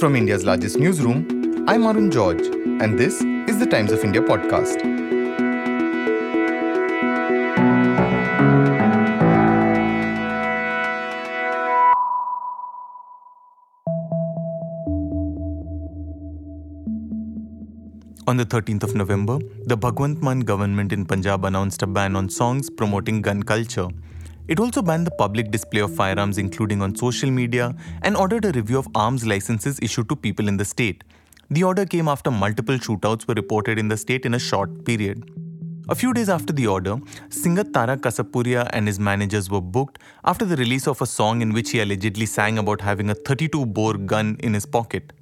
From India's largest newsroom, I'm Arun George, and this is the Times of India podcast. On the 13th of November, the Bhagwant Mann government in Punjab announced a ban on songs promoting gun culture. It also banned the public display of firearms, including on social media, and ordered a review of arms licenses issued to people in the state. The order came after multiple shootouts were reported in the state in a short period. A few days after the order, singer Tarak Kasapuria and his managers were booked after the release of a song in which he allegedly sang about having a 32 bore gun in his pocket.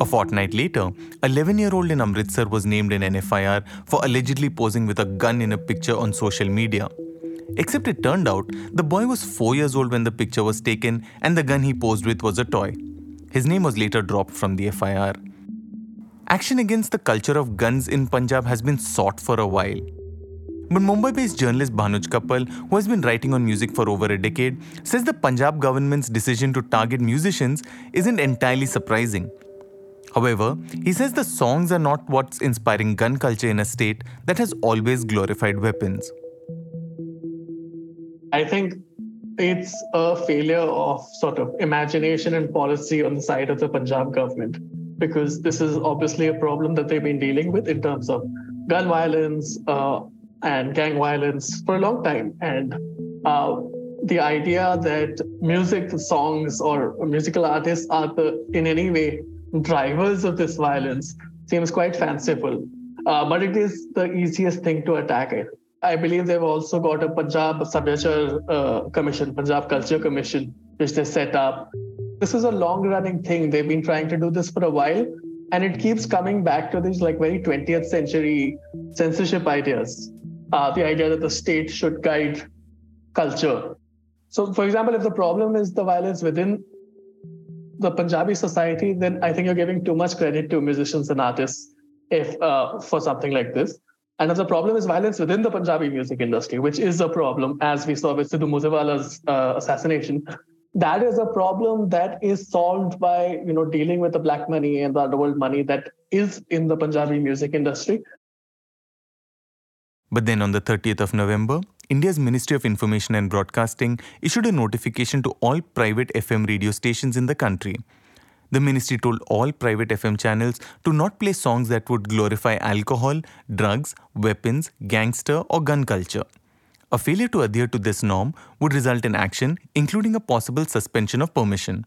A fortnight later, 11 year old in Amritsar was named in NFIR for allegedly posing with a gun in a picture on social media. Except it turned out the boy was 4 years old when the picture was taken and the gun he posed with was a toy. His name was later dropped from the FIR. Action against the culture of guns in Punjab has been sought for a while. But Mumbai based journalist Bhanuj Kappal, who has been writing on music for over a decade, says the Punjab government's decision to target musicians isn't entirely surprising. However, he says the songs are not what's inspiring gun culture in a state that has always glorified weapons. I think it's a failure of sort of imagination and policy on the side of the Punjab government because this is obviously a problem that they've been dealing with in terms of gun violence uh, and gang violence for a long time. And uh, the idea that music songs or musical artists are the in any way drivers of this violence seems quite fanciful. Uh, but it is the easiest thing to attack it. I believe they've also got a Punjab Sabhyachar uh, Commission, Punjab Culture Commission, which they set up. This is a long running thing. They've been trying to do this for a while, and it keeps coming back to these like very 20th century censorship ideas. Uh, the idea that the state should guide culture. So, for example, if the problem is the violence within the Punjabi society, then I think you're giving too much credit to musicians and artists if uh, for something like this. The problem is violence within the Punjabi music industry, which is a problem, as we saw with Sidhu Moosewala's uh, assassination, that is a problem that is solved by you know dealing with the black money and the underworld money that is in the Punjabi music industry. But then on the 30th of November, India's Ministry of Information and Broadcasting issued a notification to all private FM radio stations in the country. The ministry told all private FM channels to not play songs that would glorify alcohol, drugs, weapons, gangster, or gun culture. A failure to adhere to this norm would result in action, including a possible suspension of permission.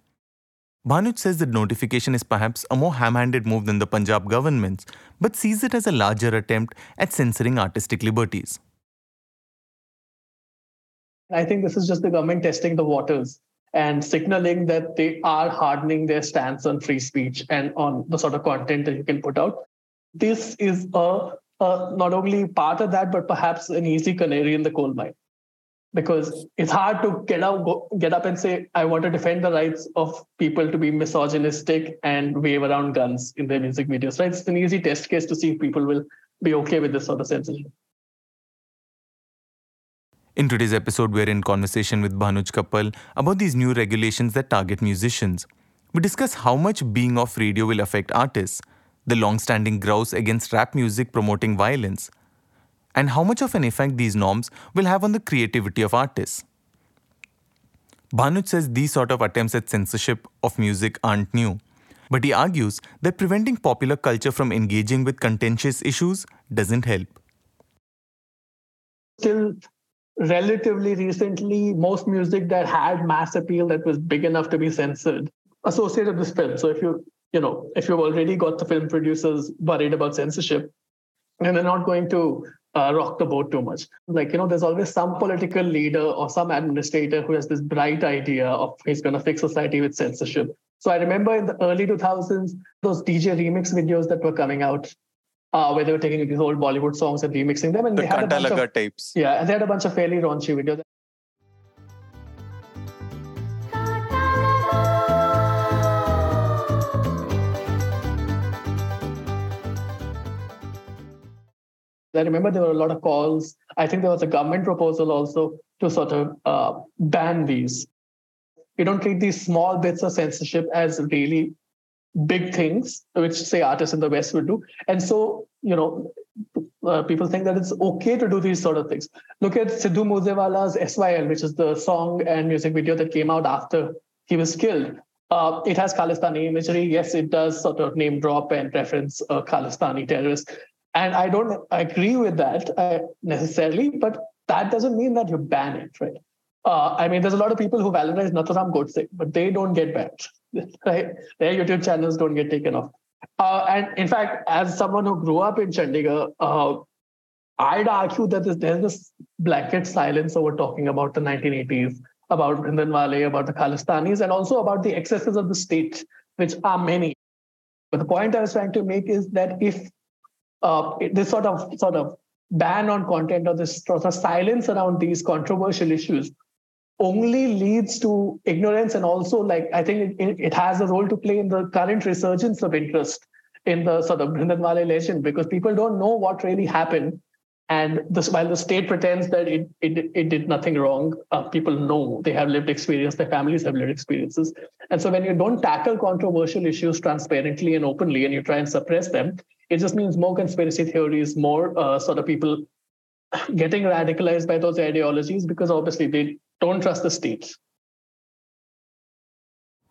Bhanuj says the notification is perhaps a more ham handed move than the Punjab government's, but sees it as a larger attempt at censoring artistic liberties. I think this is just the government testing the waters and signaling that they are hardening their stance on free speech and on the sort of content that you can put out. This is a, a not only part of that, but perhaps an easy canary in the coal mine. Because it's hard to get up, go, get up and say, I want to defend the rights of people to be misogynistic and wave around guns in their music videos. Right? It's an easy test case to see if people will be okay with this sort of censorship. In today's episode, we're in conversation with Bhanuj Kappal about these new regulations that target musicians. We discuss how much being off radio will affect artists, the long standing grouse against rap music promoting violence, and how much of an effect these norms will have on the creativity of artists. Bhanuj says these sort of attempts at censorship of music aren't new, but he argues that preventing popular culture from engaging with contentious issues doesn't help. Still relatively recently, most music that had mass appeal that was big enough to be censored associated with film. So if you, you know, if you've already got the film producers worried about censorship, and they're not going to uh, rock the boat too much. Like, you know, there's always some political leader or some administrator who has this bright idea of he's going to fix society with censorship. So I remember in the early 2000s, those DJ remix videos that were coming out uh, where they were taking these old Bollywood songs and remixing them. And the they had a bunch of, types. Yeah, and they had a bunch of fairly raunchy videos. I remember there were a lot of calls. I think there was a government proposal also to sort of uh, ban these. You don't treat these small bits of censorship as really big things, which say artists in the West would do. And so, you know, uh, people think that it's okay to do these sort of things. Look at Sidhu Moosewala's SYL, which is the song and music video that came out after he was killed. Uh, it has Khalistani imagery. Yes, it does sort of name drop and reference uh, Khalistani terrorists. And I don't agree with that uh, necessarily, but that doesn't mean that you ban it, right? Uh, I mean, there's a lot of people who valorize Nathuram Godse, but they don't get banned, right? Their YouTube channels don't get taken off. Uh, and in fact, as someone who grew up in Chandigarh, uh, I'd argue that there's, there's this blanket silence over talking about the 1980s, about Bhindranwale, about the Khalistanis, and also about the excesses of the state, which are many. But the point I was trying to make is that if uh, this sort of sort of ban on content or this sort of silence around these controversial issues only leads to ignorance and also like i think it, it has a role to play in the current resurgence of interest in the sort of Bhindranwale legend because people don't know what really happened and this, while the state pretends that it, it, it did nothing wrong, uh, people know they have lived experience, their families have lived experiences. And so when you don't tackle controversial issues transparently and openly and you try and suppress them, it just means more conspiracy theories, more uh, sort of people getting radicalized by those ideologies because obviously they don't trust the states.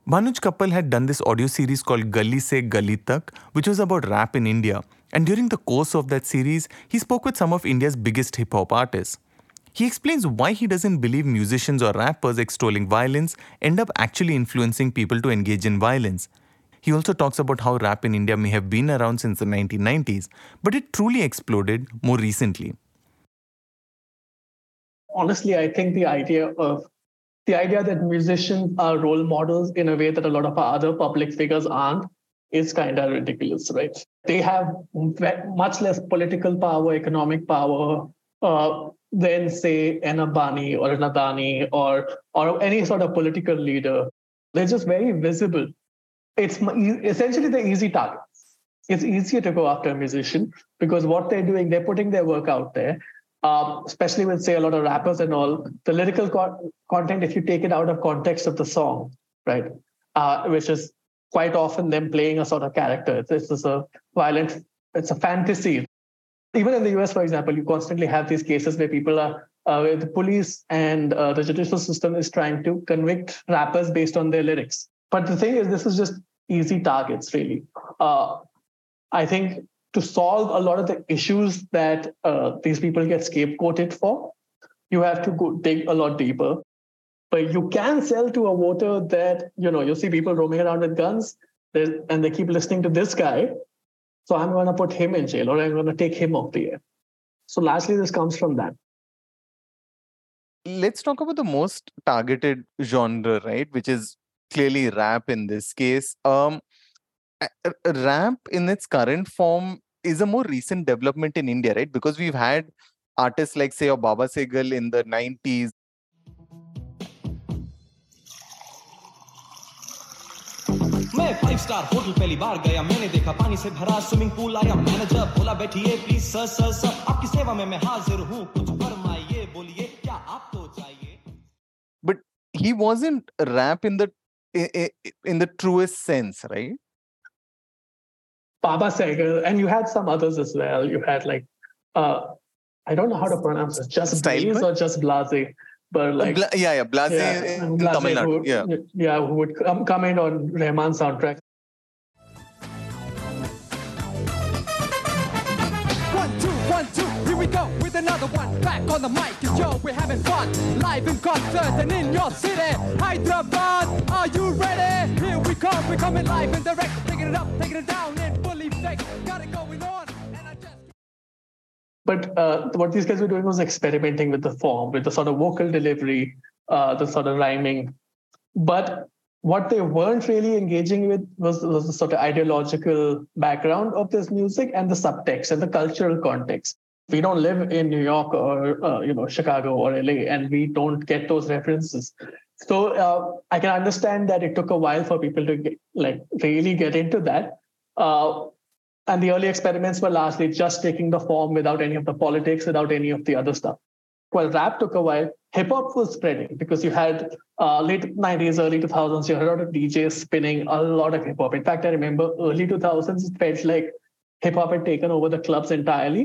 Bhanuj Kappal had done this audio series called Gali Se Gali Tak, which was about rap in India. And during the course of that series, he spoke with some of India's biggest hip hop artists. He explains why he doesn't believe musicians or rappers extolling violence end up actually influencing people to engage in violence. He also talks about how rap in India may have been around since the 1990s, but it truly exploded more recently. Honestly, I think the idea of the idea that musicians are role models in a way that a lot of our other public figures aren't is kind of ridiculous, right? They have much less political power, economic power uh, than, say, an Ambani or an Adani or, or any sort of political leader. They're just very visible. It's essentially the easy targets. It's easier to go after a musician because what they're doing, they're putting their work out there. Um, especially with say a lot of rappers and all, the lyrical co- content, if you take it out of context of the song, right, uh, which is quite often them playing a sort of character. This is a violent, it's a fantasy. Even in the US, for example, you constantly have these cases where people are, uh, where the police and uh, the judicial system is trying to convict rappers based on their lyrics. But the thing is, this is just easy targets, really. Uh, I think to solve a lot of the issues that uh, these people get scapegoated for, you have to go dig a lot deeper. But you can sell to a voter that, you know, you see people roaming around with guns and they keep listening to this guy. So I'm going to put him in jail or I'm going to take him off the air. So largely this comes from that. Let's talk about the most targeted genre, right? Which is clearly rap in this case. Um, rap in its current form is a more recent development in India, right? Because we've had artists like, say, or Baba Sehgal in the 90s. मैं five star hotel पहली बार गया। मैंने देखा पानी से भरा swimming pool आया। Manager बोला बैठिए प्लीज सर सर सर आपकी सेवा में मैं हाजिर हूँ। कुछ फरमाइए बोलिए क्या आपको चाहिए? But he rap in the in the truest sense right? Baba Sehgal, and you had some others as well. You had like, uh, I don't know how to pronounce it, just Blaze or just Blase but like Bla- yeah, yeah, Blase yeah, in Blase Tamil Nadu, who, yeah, yeah, who would come, come in on Rahman soundtrack. With one. Back on the mic, yo, we're having fun. Live in concert and in your city, Hyderabad. Are you ready? Here we come, we're coming live and direct, taking it up, taking it down in full effect. Got it going on. But uh, what these guys were doing was experimenting with the form, with the sort of vocal delivery, uh, the sort of rhyming. But what they weren't really engaging with was, was the sort of ideological background of this music and the subtext and the cultural context. We don't live in New York or uh, you know Chicago or LA, and we don't get those references. So uh, I can understand that it took a while for people to get, like really get into that. Uh, and the early experiments were largely just taking the form without any of the politics, without any of the other stuff. while rap took a while, hip hop was spreading because you had uh, late 90s, early 2000s, you had a lot of DJs spinning a lot of hip hop. In fact, I remember early 2000s, it felt like hip hop had taken over the clubs entirely.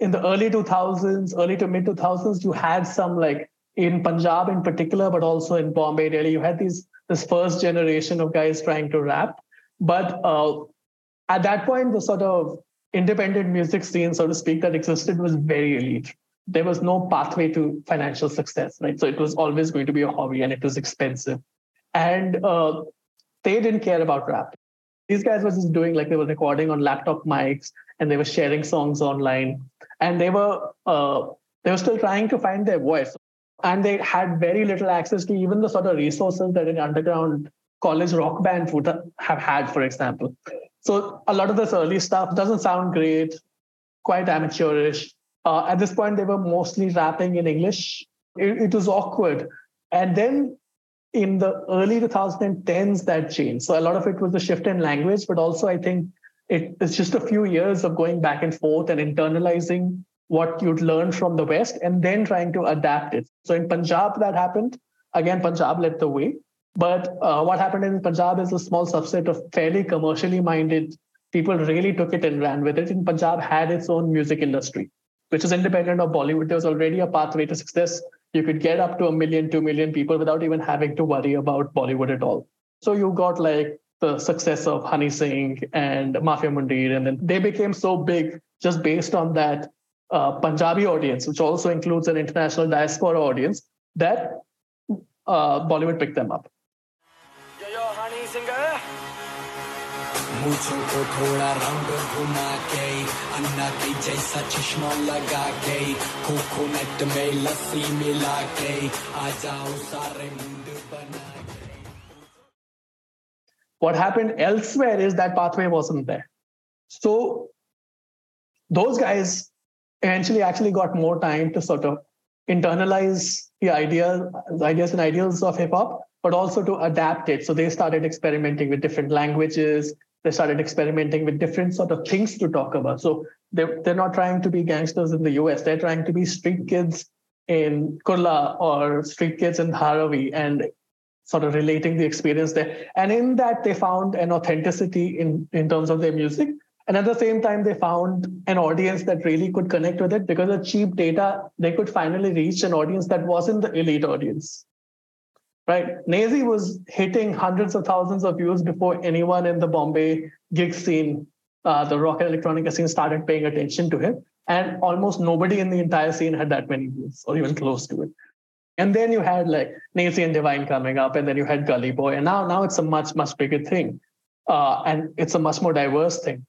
In the early 2000s, early to mid 2000s, you had some like in Punjab in particular, but also in Bombay, Delhi, you had these this first generation of guys trying to rap. But uh, at that point, the sort of independent music scene, so to speak, that existed was very elite. There was no pathway to financial success, right? So it was always going to be a hobby and it was expensive. And uh, they didn't care about rap. These guys were just doing like they were recording on laptop mics and they were sharing songs online. And they were uh, they were still trying to find their voice. And they had very little access to even the sort of resources that an underground college rock band would have had, for example. So a lot of this early stuff doesn't sound great, quite amateurish. Uh, at this point, they were mostly rapping in English. It, it, was awkward. And then in the early 2010s, that changed. So a lot of it was a shift in language, but also I think it, it's just a few years of going back and forth and internalizing what you'd learn from the West and then trying to adapt it. So in Punjab, that happened. Again, Punjab led the way. But uh, what happened in Punjab is a small subset of fairly commercially minded people really took it and ran with it. And Punjab had its own music industry, which is independent of Bollywood. There was already a pathway to success. You could get up to a million, two million people without even having to worry about Bollywood at all. So you got like the success of Honey Singh and Mafia Mundeer. And then they became so big just based on that uh, Punjabi audience, which also includes an international diaspora audience, that uh, Bollywood picked them up. Yo, yo, Honey Singh. को थोड़ा घुमा के अन्ना के जैसा चश्मा लगा के coconut में लस्सी मिला के आ जाओ सारे What happened elsewhere is that pathway wasn't there. So those guys eventually actually got more time to sort of internalize the idea, the ideas and ideals of hip hop, but also to adapt it. So they started experimenting with different languages, they started experimenting with different sort of things to talk about. So they're, they're not trying to be gangsters in the US. They're trying to be street kids in Kurla or street kids in Dharavi and sort of relating the experience there. And in that, they found an authenticity in, in terms of their music. And at the same time, they found an audience that really could connect with it because of cheap data, they could finally reach an audience that wasn't the elite audience right? Naezy was hitting hundreds of thousands of views before anyone in the Bombay gig scene, uh, the rock and electronica scene, started paying attention to him. And almost nobody in the entire scene had that many views or even close to it. And then you had like Naezy and Divine coming up, and then you had Gully Boy. And now, now it's a much, much bigger thing. Uh, and it's a much more diverse thing.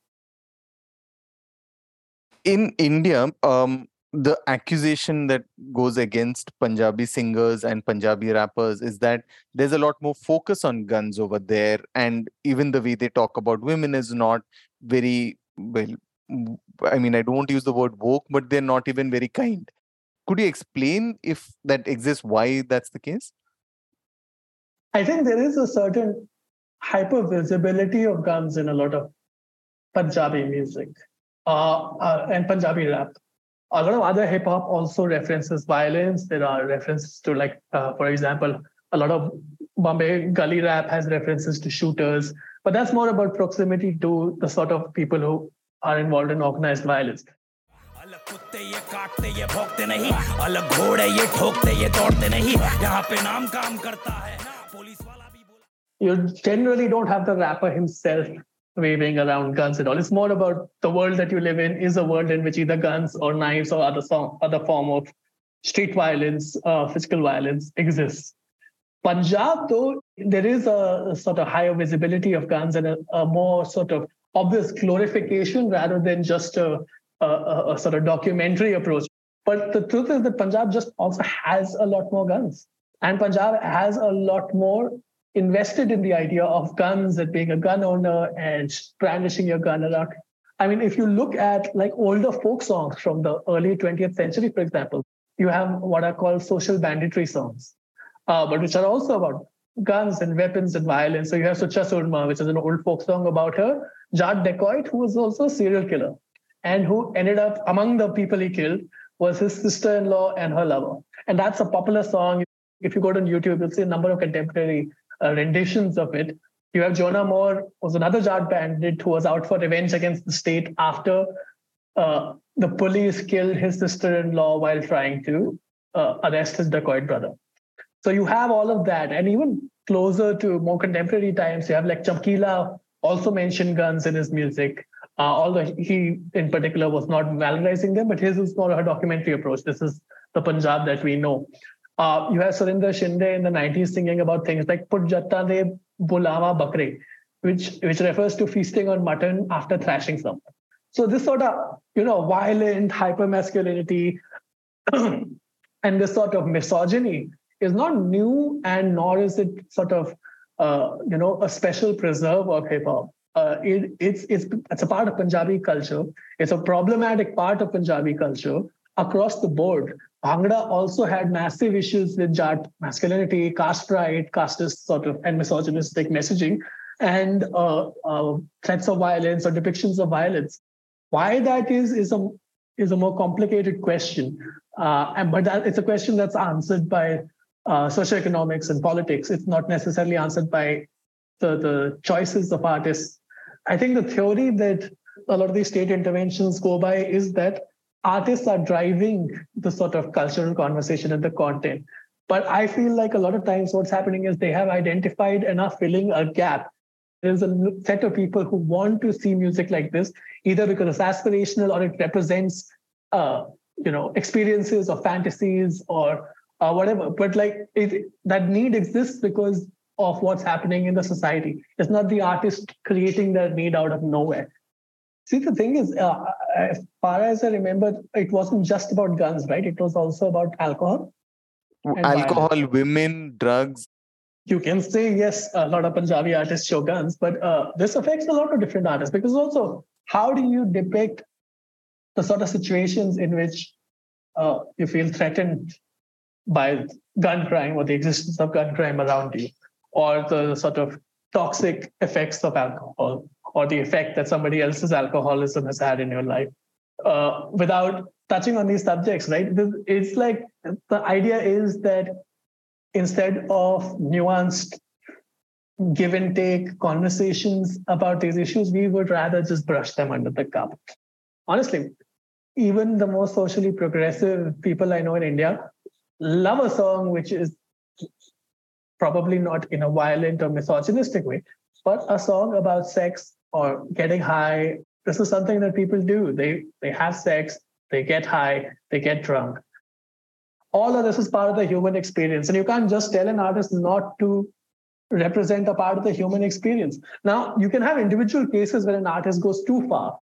In India, um, the accusation that goes against Punjabi singers and Punjabi rappers is that there's a lot more focus on guns over there, and even the way they talk about women is not very well. I mean, I don't use the word woke, but they're not even very kind. Could you explain if that exists, why that's the case? I think there is a certain hyper visibility of guns in a lot of Punjabi music uh, uh, and Punjabi rap a lot of other hip hop also references violence. There are references to like, uh, for example, a lot of Bombay gully rap has references to shooters, but that's more about proximity to the sort of people who are involved in organized violence. कुत्ते ये काटते ये भोगते नहीं अलग घोड़े ये ठोकते ये दौड़ते नहीं यहाँ पे नाम काम करता है पुलिस वाला भी बोला You generally don't have the rapper himself waving around guns and all. It's more about the world that you live in is a world in which either guns or knives or other song, other form of street violence, uh, physical violence exists. Punjab, though, there is a, a sort of higher visibility of guns and a, a, more sort of obvious glorification rather than just a, a, a sort of documentary approach. But the truth is that Punjab just also has a lot more guns. And Punjab has a lot more invested in the idea of guns and being a gun owner and brandishing your gun around. I mean, if you look at like older folk songs from the early 20th century, for example, you have what are called social banditry songs, uh, but which are also about guns and weapons and violence. So you have Sucha Surma, which is an old folk song about her Jat dacoit, who was also a serial killer and who ended up among the people he killed was his sister-in-law and her lover. And that's a popular song. If you go to YouTube, you'll see a number of contemporary uh, renditions of it. You have Jeona Maur, was another Jat bandit who was out for revenge against the state after uh, the police killed his sister-in-law while trying to uh, arrest his dacoit brother. So you have all of that, and even closer to more contemporary times, you have like Chamkila also mentioned guns in his music. Uh, although he, in particular, was not valorizing them, but his was more a documentary approach. This is the Punjab that we know. Uh, you have Surinder Shinda in the 90s singing about things like Put Jatta de Bulawa Bakre, which, which refers to feasting on mutton after thrashing someone. So this sort of, you know, violent hypermasculinity and this sort of misogyny is not new and nor is it sort of, uh, you know, a special preserve of hip hop uh, it, it's, it's, it's a part of Punjabi culture. It's a problematic part of Punjabi culture across the board. Bhangra also had massive issues with Jat masculinity, caste pride, casteist sort of, and misogynistic messaging, and uh, uh, threats of violence or depictions of violence. Why that is is a is a more complicated question, uh, and, but that, it's a question that's answered by uh, socioeconomics and politics. It's not necessarily answered by the, the choices of artists I think the theory that a lot of these state interventions go by is that artists are driving the sort of cultural conversation and the content. But I feel like a lot of times what's happening is they have identified enough filling a gap. There's a set of people who want to see music like this, either because it's aspirational or it represents, uh, you know, experiences or fantasies or uh, whatever. But like it, that need exists because of what's happening in the society. It's not the artist creating that need out of nowhere. See, the thing is, uh, as far as I remember, it wasn't just about guns, right? It was also about alcohol. Alcohol, violence. women, drugs. You can say, yes, a lot of Punjabi artists show guns, but uh, this affects a lot of different artists because also, how do you depict the sort of situations in which uh, you feel threatened by gun crime or the existence of gun crime around you? Or the sort of toxic effects of alcohol or the effect that somebody else's alcoholism has had in your life uh, without touching on these subjects, right? It's like the idea is that instead of nuanced give and take conversations about these issues, we would rather just brush them under the carpet. Honestly, even the most socially progressive people I know in India love a song which is probably not in a violent or misogynistic way, but a song about sex or getting high. This is something that people do. They they have sex, they get high, they get drunk. All of this is part of the human experience. And you can't just tell an artist not to represent a part of the human experience. Now, you can have individual cases where an artist goes too far.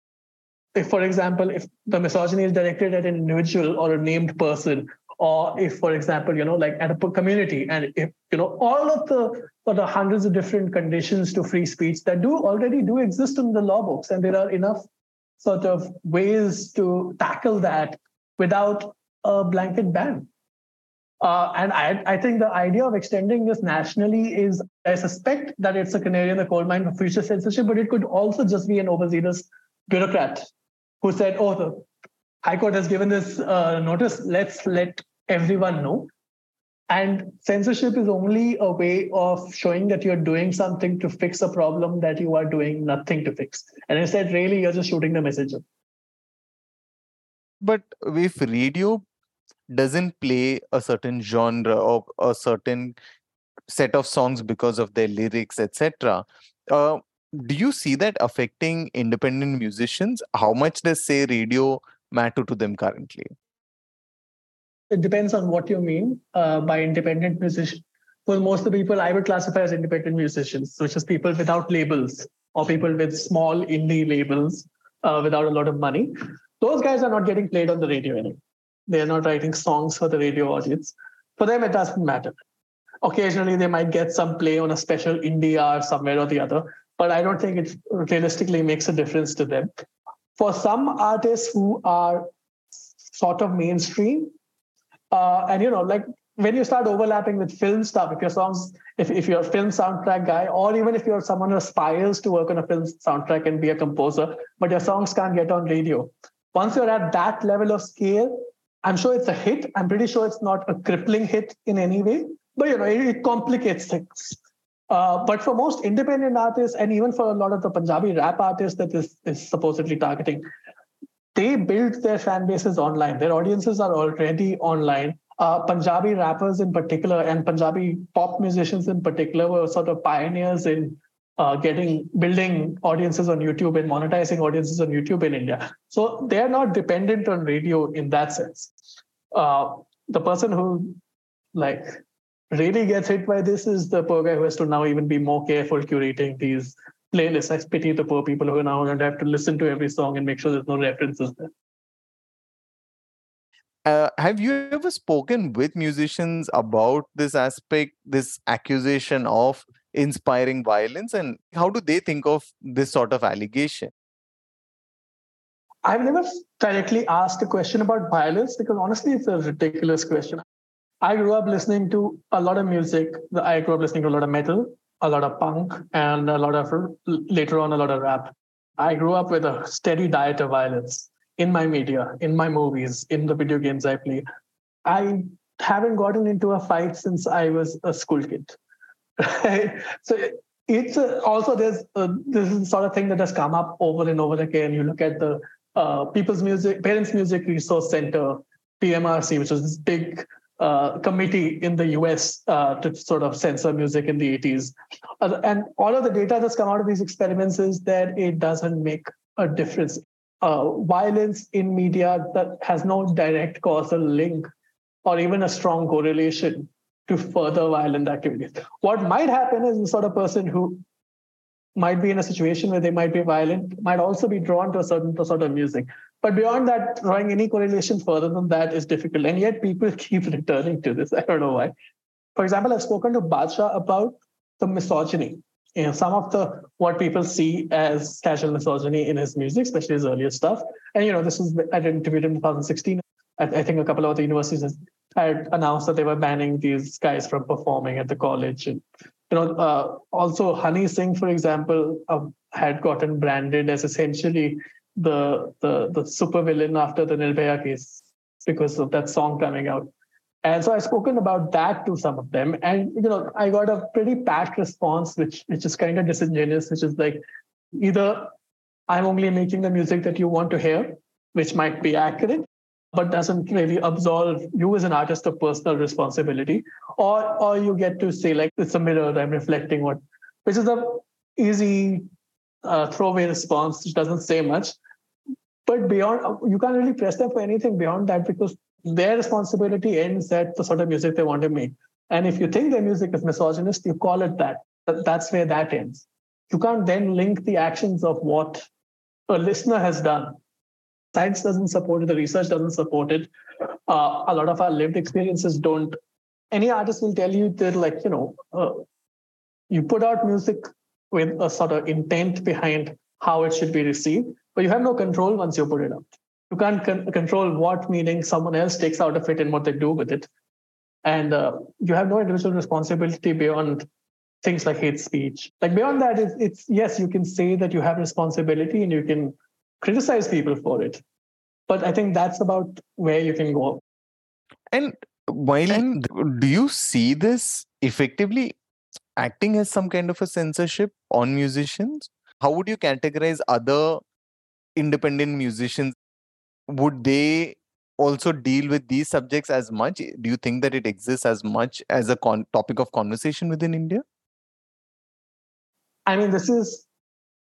If, for example, if the misogyny is directed at an individual or a named person or if for example you know like at a community and if you know all of the sort of hundreds of different conditions to free speech that do already do exist in the law books and there are enough sort of ways to tackle that without a blanket ban uh, and I, I think the idea of extending this nationally is, I suspect that it's a canary in the coal mine for future censorship, but it could also just be an overzealous bureaucrat who said, oh, the High Court has given this uh, notice. Let's let everyone know. And censorship is only a way of showing that you're doing something to fix a problem that you are doing nothing to fix. And instead, really, you're just shooting the messenger. But if radio doesn't play a certain genre or a certain set of songs because of their lyrics, etc., uh, do you see that affecting independent musicians? How much does, say, radio matter to them currently? It depends on what you mean uh, by independent musician. For most of the people, I would classify as independent musicians, which is people without labels or people with small indie labels uh, without a lot of money. Those guys are not getting played on the radio anymore. They are not writing songs for the radio audience. For them, it doesn't matter. Occasionally, they might get some play on a special indie hour somewhere or the other, but I don't think it realistically makes a difference to them. For some artists who are sort of mainstream, uh, and you know, like when you start overlapping with film stuff, if your songs, if, if you're a film soundtrack guy, or even if you're someone who aspires to work on a film soundtrack and be a composer, but your songs can't get on radio. Once you're at that level of scale, I'm sure it's a hit. I'm pretty sure it's not a crippling hit in any way, but you know, it, it complicates things. Uh, but for most independent artists, and even for a lot of the Punjabi rap artists that this is supposedly targeting, they build their fan bases online. Their audiences are already online. Uh, Punjabi rappers in particular and Punjabi pop musicians in particular were sort of pioneers in uh, getting building audiences on YouTube and monetizing audiences on YouTube in India. So they are not dependent on radio in that sense. Uh, the person who like really gets hit by this is the poor guy who has to now even be more careful curating these playlists. I pity the poor people who are now going to have to listen to every song and make sure there's no references there. Uh, have you ever spoken with musicians about this aspect, this accusation of inspiring violence, and how do they think of this sort of allegation? I've never directly asked a question about violence because honestly, it's a ridiculous question. I grew up listening to a lot of music. I grew up listening to a lot of metal, a lot of punk, and a lot of later on a lot of rap. I grew up with a steady diet of violence in my media, in my movies, in the video games I play. I haven't gotten into a fight since I was a school kid. so it's also there's this is sort of thing that has come up over and over again. You look at the uh, People's Music Parents Music Resource Center, PMRC, which was this big uh, committee in the US uh, to sort of censor music in the 80s. Uh, and all of the data that's come out of these experiments is that it doesn't make a difference. Uh, violence in media that has no direct causal link or even a strong correlation to further violent activities. What might happen is the sort of person who might be in a situation where they might be violent, might also be drawn to a certain sort of music. But beyond that, drawing any correlation further than that is difficult. And yet people keep returning to this. I don't know why. For example, I've spoken to Badshah about the misogyny. You know, some of the what people see as casual misogyny in his music, especially his earlier stuff. And you know, this was I interviewed him in 2016. I, I think a couple of other universities had announced that they were banning these guys from performing at the college. And you know, uh, also Honey Singh, for example, uh, had gotten branded as essentially the the the super villain after the Nirbhaya case because of that song coming out. And so I've spoken about that to some of them, and you know, I got a pretty pat response, which which is kind of disingenuous, which is like either I'm only making the music that you want to hear, which might be accurate, but doesn't really absolve you as an artist of personal responsibility or or you get to say like it's a mirror i'm reflecting what which is a easy uh, throwaway response which doesn't say much. But beyond you can't really press them for anything beyond that because their responsibility ends at the sort of music they want to make. And if you think their music is misogynist you call it that. That's where that ends. You can't then link the actions of what a listener has done. Science doesn't support it, the research doesn't support it. Uh, a lot of our lived experiences don't. Any artist will tell you that, like, you know, uh, you put out music with a sort of intent behind how it should be received, but you have no control once you put it out. You can't con- control what meaning someone else takes out of it and what they do with it. And uh, you have no individual responsibility beyond things like hate speech. Like beyond that, it's, it's yes, you can say that you have responsibility and you can criticize people for it. But I think that's about where you can go. And while and do you see this effectively acting as some kind of a censorship on musicians? How would you categorize other independent musicians? Would they also deal with these subjects as much? Do you think that it exists as much as a con- topic of conversation within India? I mean, this is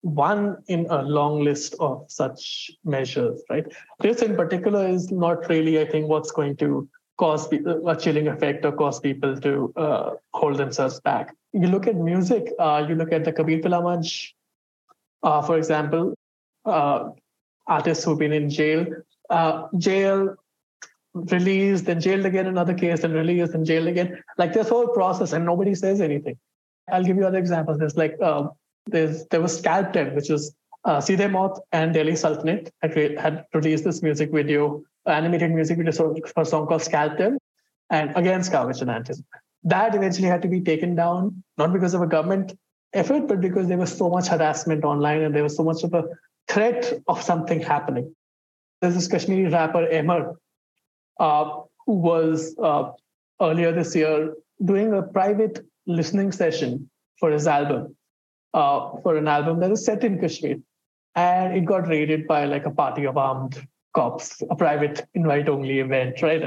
one in a long list of such measures, right? This in particular is not really, I think, what's going to cause people a chilling effect or cause people to uh, hold themselves back. You look at music, uh, you look at the Kabir Kala Manch, uh, for example, uh, artists who've been in jail, uh, jail, released, then jailed again, another case, then released, and jailed again. Like this whole process, and nobody says anything. I'll give you other examples. There's like uh, there's there was Scalped, which is uh, Seedhe Maut and Delhi Sultanate had, had released this music video, animated music video for a song called Scalped, and against Cow vigilantism. That eventually had to be taken down, not because of a government effort, but because there was so much harassment online and there was so much of a threat of something happening. There's this Kashmiri rapper, Ahmer, uh, who was uh, earlier this year doing a private listening session for his album, uh, for an album that is set in Kashmir. And it got raided by like a party of armed cops, a private invite only event, right?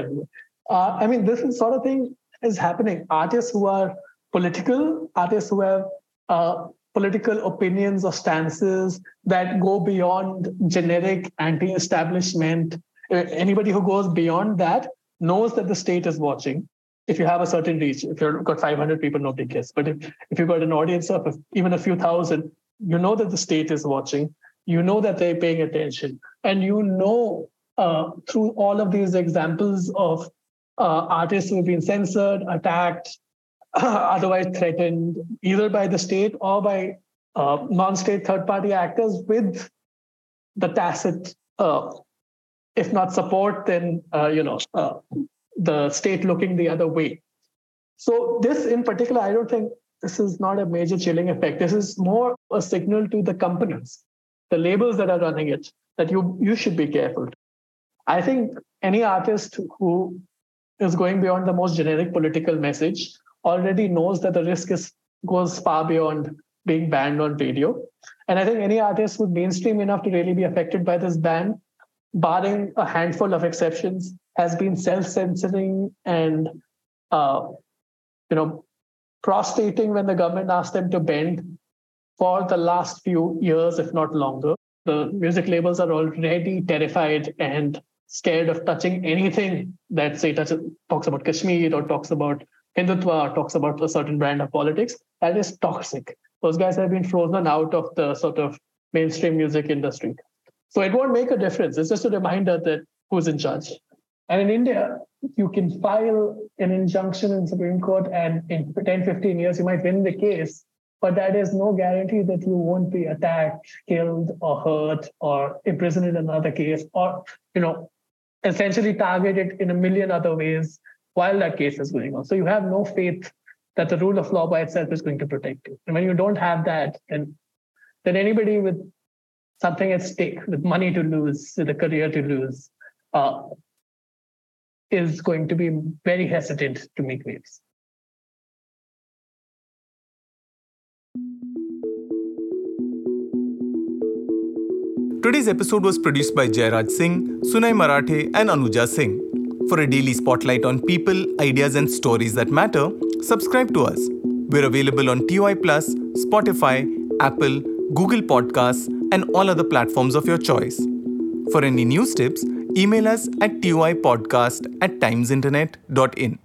Uh, I mean, this sort of thing is happening. Artists who are political, artists who have uh, political opinions or stances that go beyond generic anti establishment. Uh, anybody who goes beyond that knows that the state is watching. If you have a certain reach, if you've got 500 people, nobody cares. But if, if you've got an audience of even a few thousand, you know that the state is watching. You know that they're paying attention. And you know uh, through all of these examples of uh, artists who have been censored, attacked, otherwise threatened, either by the state or by uh, non-state third-party actors with the tacit, uh, if not support, then uh, you know uh, the state looking the other way. So this, in particular, I don't think this is not a major chilling effect. This is more a signal to the companies, the labels that are running it, that you you should be careful. I think any artist who is going beyond the most generic political message already knows that the risk is goes far beyond being banned on radio. And I think any artist who's mainstream enough to really be affected by this ban, barring a handful of exceptions, has been self-censoring and uh, you know prostrating when the government asked them to bend for the last few years, if not longer. The music labels are already terrified and scared of touching anything that say touches, talks about Kashmir or talks about Hindutva or talks about a certain brand of politics. That is toxic. Those guys have been frozen out of the sort of mainstream music industry. So it won't make a difference. It's just a reminder that who's in charge. And in India, you can file an injunction in Supreme Court and in 10, 15 years, you might win the case but that is no guarantee that you won't be attacked, killed, or hurt, or imprisoned in another case, or you know, essentially targeted in a million other ways while that case is going on. So you have no faith that the rule of law by itself is going to protect you. And when you don't have that, then then anybody with something at stake, with money to lose, with a career to lose, uh, is going to be very hesitant to make waves. Today's episode was produced by Jairaj Singh, Sunay Marathe, and Anuja Singh. For a daily spotlight on people, ideas, and stories that matter, subscribe to us. We're available on TOI Plus, Spotify, Apple, Google Podcasts, and all other platforms of your choice. For any news tips, email us at toipodcast at timesinternet.in.